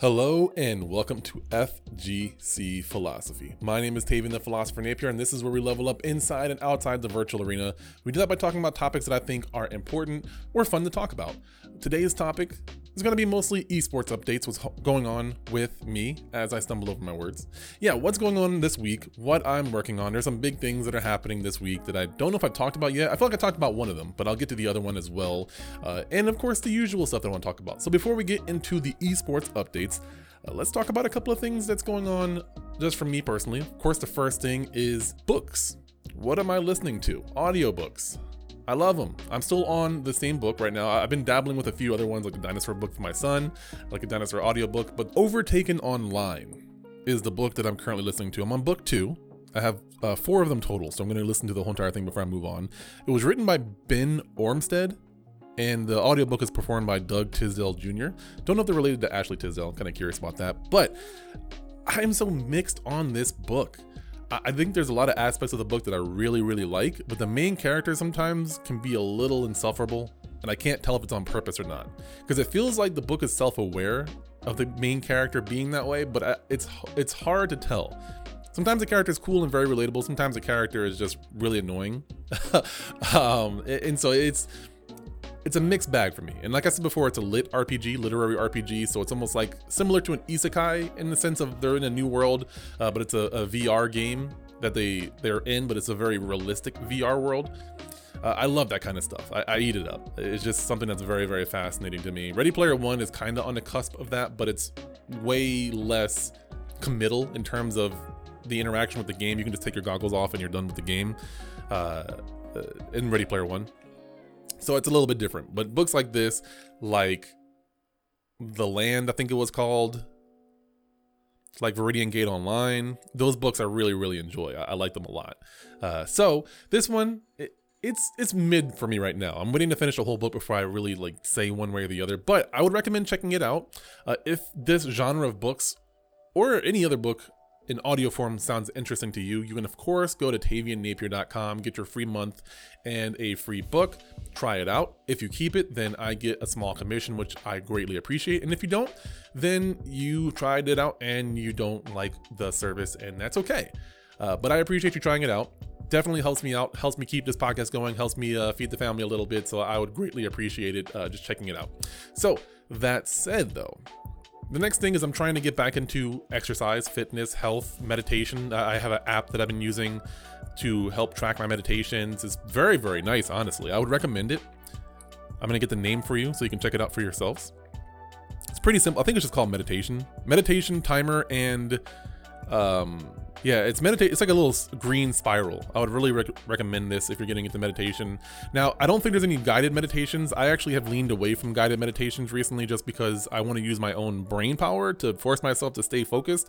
Hello and welcome to FGC Philosophy. My name is Tavian the Philosopher Napier, and this is where we level up inside and outside the virtual arena. We do that by talking about topics that I think are important or fun to talk about. Today's topic is going to be mostly esports updates, what's going on with me as I stumble over my words. Yeah, what's going on this week, what I'm working on. There's some big things that are happening this week that I don't know if I've talked about yet. I feel like I talked about one of them, but I'll get to the other one as well. Uh, and of course, the usual stuff that I want to talk about. So before we get into the esports updates, uh, let's talk about a couple of things that's going on just for me personally. Of course, the first thing is books. What am I listening to? Audiobooks. I love them. I'm still on the same book right now. I've been dabbling with a few other ones, like a dinosaur book for my son, like a dinosaur audiobook, but Overtaken Online is the book that I'm currently listening to. I'm on book two. I have uh, four of them total, so I'm going to listen to the whole entire thing before I move on. It was written by Ben Ormsted, and the audiobook is performed by Doug Tisdale Jr. Don't know if they're related to Ashley Tisdale. I'm kind of curious about that, but I'm so mixed on this book. I think there's a lot of aspects of the book that I really, really like, but the main character sometimes can be a little insufferable, and I can't tell if it's on purpose or not. Because it feels like the book is self-aware of the main character being that way, but it's it's hard to tell. Sometimes the character is cool and very relatable. Sometimes the character is just really annoying, um, and so it's it's a mixed bag for me. And like I said before, it's a lit RPG, literary RPG, so it's almost like similar to an isekai in the sense of they're in a new world, uh, but it's a, a, VR game that they they're in, but it's a very realistic VR world. Uh, I love that kind of stuff. I, I, eat it up. It's just something that's very very fascinating to me. Ready Player One is kind of on the cusp of that, but it's way less committal in terms of the interaction with the game. You can just take your goggles off and you're done with the game. Uh, uh in Ready Player One. So it's a little bit different. But books like this, like The Land, I think it was called, like Viridian Gate Online, those books I really, really enjoy. I, I like them a lot. Uh, so this one, it, it's it's mid for me right now. I'm waiting to finish the whole book before I really like say one way or the other. But I would recommend checking it out uh, if this genre of books or any other book in audio form sounds interesting to you, you can of course go to taviannapier.com, get your free month and a free book. Try it out. If you keep it, then I get a small commission, which I greatly appreciate. And if you don't, then you tried it out and you don't like the service, and that's okay. Uh, but I appreciate you trying it out. Definitely helps me out, helps me keep this podcast going, helps me uh, feed the family a little bit. So I would greatly appreciate it uh, just checking it out. So, that said, though, the next thing is I'm trying to get back into exercise, fitness, health, meditation. I have an app that I've been using to help track my meditations. It's very, very nice, honestly. I would recommend it. I'm going to get the name for you so you can check it out for yourselves. It's pretty simple. I think it's just called meditation. Meditation timer and um yeah, it's meditate. It's like a little green spiral. I would really rec- recommend this if you're getting into meditation. Now, I don't think there's any guided meditations. I actually have leaned away from guided meditations recently just because I want to use my own brain power to force myself to stay focused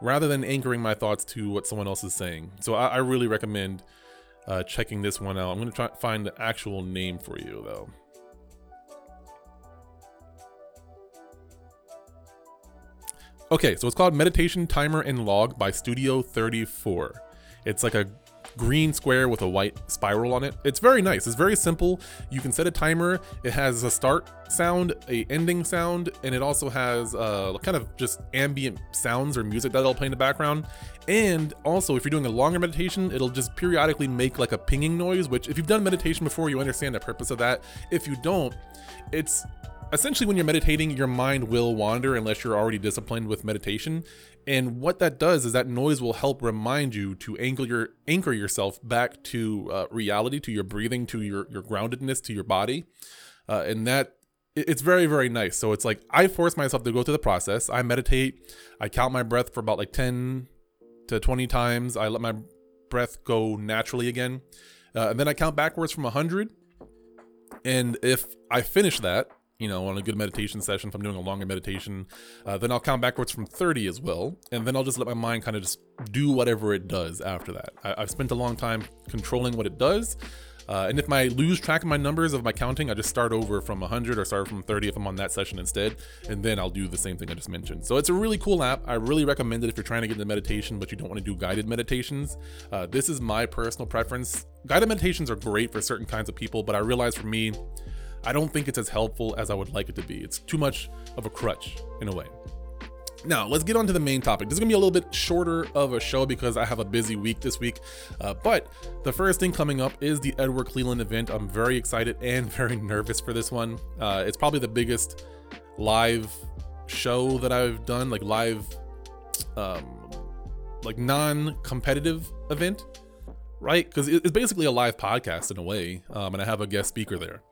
rather than anchoring my thoughts to what someone else is saying. So I, I really recommend uh, checking this one out. I'm to try to find the actual name for you though. Okay, so it's called Meditation Timer and Log by Studio 34. It's like a green square with a white spiral on it. It's very nice. It's very simple. You can set a timer. It has a start sound, a ending sound, and it also has uh, kind of just ambient sounds or music that'll play in the background. And also, if you're doing a longer meditation, it'll just periodically make like a pinging noise, which if you've done meditation before, you understand the purpose of that. If you don't, it's essentially when you're meditating your mind will wander unless you're already disciplined with meditation. And what that does is that noise will help remind you to anchor your anchor yourself back to uh, reality to your breathing to your your groundedness to your body. Uh, and that it's very very nice. So it's like i force myself to go through the process. I meditate. I count my breath for about like 10 to 20 times. I let my breath go naturally again. Uh, and then i count backwards from 100 and if i finish that you know, on a good meditation session, if I'm doing a longer meditation, uh, then I'll count backwards from 30 as well. And then I'll just let my mind kind of just do whatever it does after that. I, have spent a long time controlling what it does. Uh, and if I lose track of my numbers of my counting, I just start over from 100 or start from 30 if I'm on that session instead. And then I'll do the same thing I just mentioned. So it's a really cool app. I really recommend it if you're trying to get into meditation, but you don't want to do guided meditations. Uh, this is my personal preference. Guided meditations are great for certain kinds of people, but I realize for me, I don't think it's as helpful as I would like it to be. It's too much of a crutch in a way. Now, let's get on to the main topic. This is gonna be a little bit shorter of a show because I have a busy week this week. Uh, but the first thing coming up is the Edward Cleveland event. I'm very excited and very nervous for this one. Uh, it's probably the biggest live show that I've done, like live, um, like non-competitive event, right? Because it's basically a live podcast in a way, um, and I have a guest speaker there.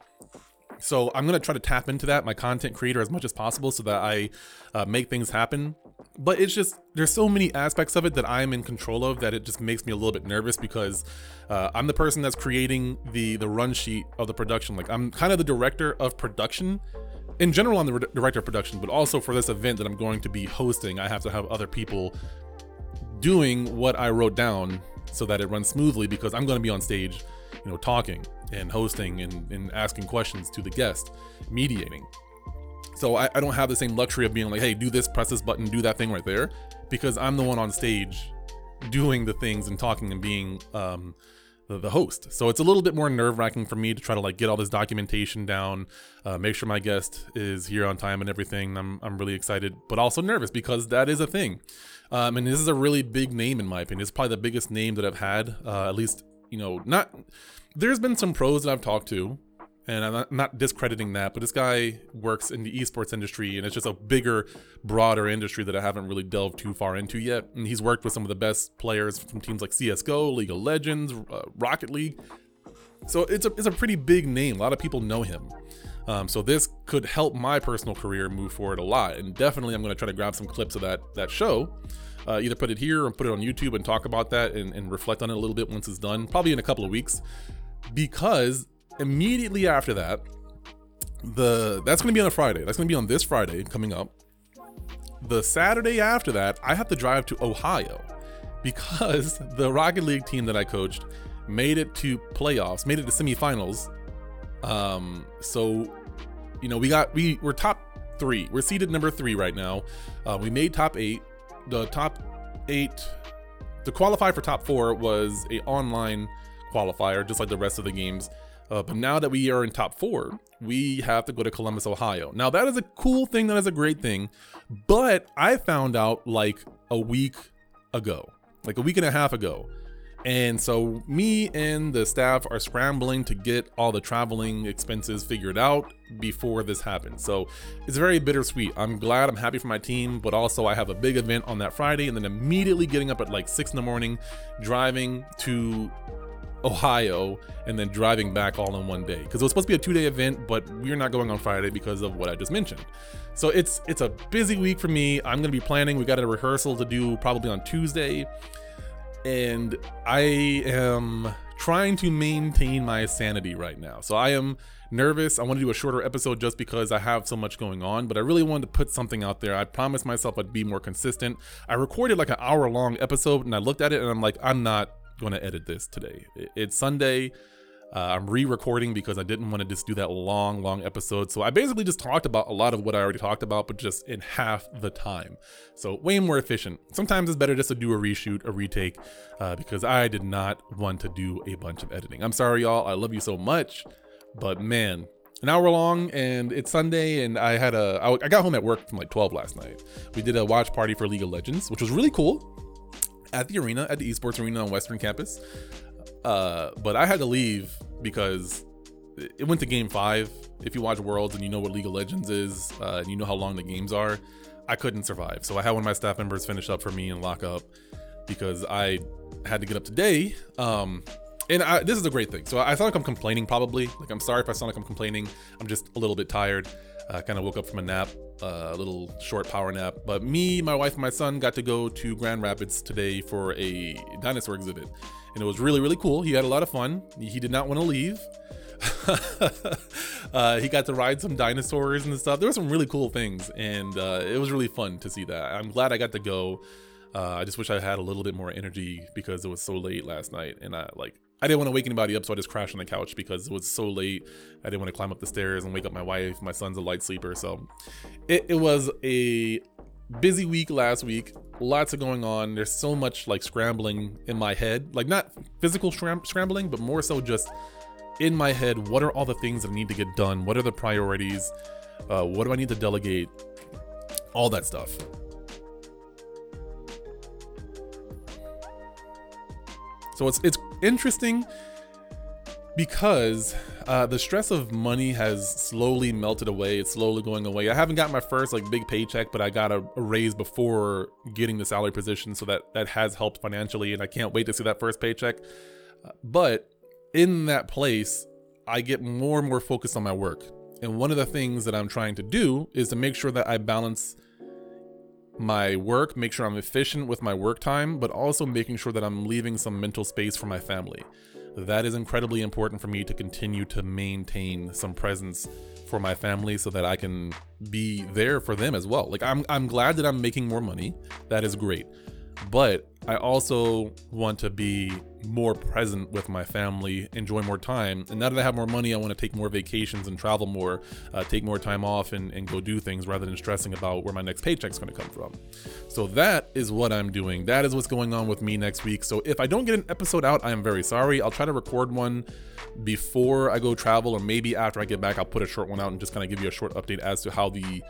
So I'm gonna try to tap into that, my content creator, as much as possible, so that I uh, make things happen. But it's just there's so many aspects of it that I'm in control of that it just makes me a little bit nervous because uh, I'm the person that's creating the the run sheet of the production. Like I'm kind of the director of production. In general, I'm the re- director of production, but also for this event that I'm going to be hosting, I have to have other people doing what I wrote down so that it runs smoothly because I'm going to be on stage, you know, talking and hosting and, and asking questions to the guest, mediating. So I, I don't have the same luxury of being like, hey, do this, press this button, do that thing right there, because I'm the one on stage doing the things and talking and being um, the, the host. So it's a little bit more nerve wracking for me to try to like get all this documentation down, uh, make sure my guest is here on time and everything. I'm, I'm really excited, but also nervous because that is a thing. Um, and this is a really big name in my opinion. It's probably the biggest name that I've had, uh, at least, you know, not there's been some pros that I've talked to, and I'm not, not, discrediting that, but this guy works in the esports industry, and it's just a bigger, broader industry that I haven't really delved too far into yet. And he's worked with some of the best players from teams like CS:GO, League of Legends, uh, Rocket League. So it's a it's a pretty big name. A lot of people know him. Um, so this could help my personal career move forward a lot, and definitely I'm going to try to grab some clips of that that show uh, either put it here or put it on YouTube and talk about that and, and reflect on it a little bit once it's done, probably in a couple of weeks because immediately after that, the that's going to be on a Friday. That's going to be on this Friday coming up. The Saturday after that, I have to drive to Ohio because the Rocket League team that I coached made it to playoffs, made it to semifinals. Um, so you know, we got we we're top three. We're seated number three right now. Uh, we made top eight. The top eight, to qualify for top four was a online qualifier, just like the rest of the games. Uh, but now that we are in top four, we have to go to Columbus, Ohio. Now, that is a cool thing. That is a great thing. But I found out like a week ago, like a week and a half ago, and so me and the staff are scrambling to get all the traveling expenses figured out before this happens. So it's very bittersweet. I'm glad, I'm happy for my team, but also I have a big event on that Friday and then immediately getting up at like six in the morning, driving to Ohio and then driving back all in one day because it was supposed to be a two-day event, but we're not going on Friday because of what I just mentioned. So it's it's a busy week for me. I'm gonna be planning. We got a rehearsal to do probably on Tuesday and I am trying to maintain my sanity right now. So I am nervous. I want to do a shorter episode just because I have so much going on, but I really wanted to put something out there. I promised myself I'd be more consistent. I recorded like an hour long episode and I looked at it and I'm like, I'm not going to edit this today. It's Sunday. Uh, I'm re-recording because I didn't want to just do that long, long episode. So I basically just talked about a lot of what I already talked about, but just in half the time. So way more efficient. Sometimes it's better just to do a reshoot, a retake, uh, because I did not want to do a bunch of editing. I'm sorry, y'all. I love you so much, but man, an hour long, and it's Sunday, and I had a. I got home at work from like 12 last night. We did a watch party for League of Legends, which was really cool at the arena, at the esports arena on Western Campus. Uh, but I had to leave because it went to game five. If you watch Worlds and you know what League of Legends is, uh, and you know how long the games are, I couldn't survive. So I had one of my staff members finish up for me and lock up because I had to get up today. Um, and I, this is a great thing. So I sound like I'm complaining, probably. Like I'm sorry if I sound like I'm complaining. I'm just a little bit tired. I kind of woke up from a nap, uh, a little short power nap. But me, my wife, and my son got to go to Grand Rapids today for a dinosaur exhibit and it was really really cool. He had a lot of fun. He did not want to leave. uh, he got to ride some dinosaurs and stuff. There were some really cool things, and uh, it was really fun to see that. I'm glad I got to go. Uh, I just wish I had a little bit more energy because it was so late last night, and I like I didn't want to wake anybody up, so I just crashed on the couch because it was so late. I didn't want to climb up the stairs and wake up my wife. My son's a light sleeper, so it, it was a busy week last week. Lots of going on. There's so much like scrambling in my head, like not physical scrambling, but more so just in my head. What are all the things that I need to get done? What are the priorities? Uh, what do I need to delegate? All that stuff. So it's it's interesting because uh, the stress of money has slowly melted away. It's slowly going away. I haven't got my first like big paycheck, but I got a, a, raise before getting the salary position, so that that has helped financially, and I can't wait to see that first paycheck. Uh, but in that place, I get more and more focused on my work, and one of the things that I'm trying to do is to make sure that I balance my work, make sure I'm efficient with my work time, but also making sure that I'm leaving some mental space for my family that is incredibly important for me to continue to maintain some presence for my family so that I can be there for them as well. Like I'm I'm glad that I'm making more money. That is great. But I also want to be more present with my family, enjoy more time. And now that I have more money, I want to take more vacations and travel more, uh, take more time off and, and go do things rather than stressing about where my next paycheck's going to come from. So that is what I'm doing. That is what's going on with me next week. So if I don't get an episode out, I am very sorry. I'll try to record one before I go travel, or maybe after I get back, I'll put a short one out and just kind of give you a short update as to how the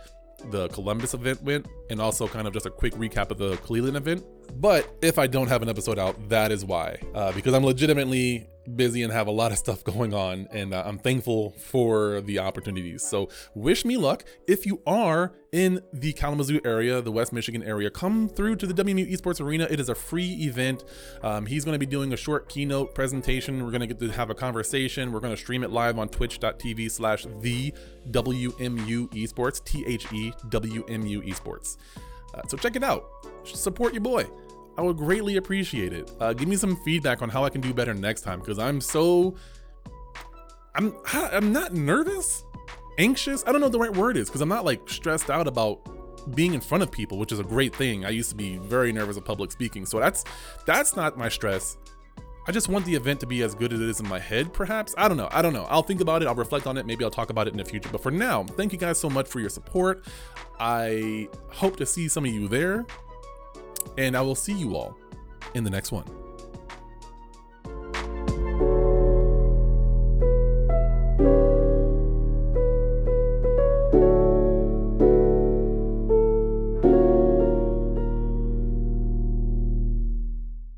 the Columbus event went, and also kind of just a quick recap of the Cleveland event. But if I don't have an episode out, that is why, uh, because I'm legitimately busy and have a lot of stuff going on, and uh, I'm thankful for the opportunities. So, wish me luck. If you are in the Kalamazoo area, the West Michigan area, come through to the WMU Esports Arena. It is a free event. Um, he's going to be doing a short keynote presentation. We're going to get to have a conversation. We're going to stream it live on twitch.tv slash the WMU Esports, T H E W M U Esports. Uh, so, check it out. Support your boy. I would greatly appreciate it. Uh, give me some feedback on how I can do better next time because I'm so I'm I'm not nervous, anxious. I don't know the right word is because I'm not like stressed out about being in front of people, which is a great thing. I used to be very nervous of public speaking, so that's that's not my stress. I just want the event to be as good as it is in my head, perhaps. I don't know. I don't know. I'll think about it. I'll reflect on it. Maybe I'll talk about it in the future. But for now, thank you guys so much for your support. I hope to see some of you there and I will see you all in the next one.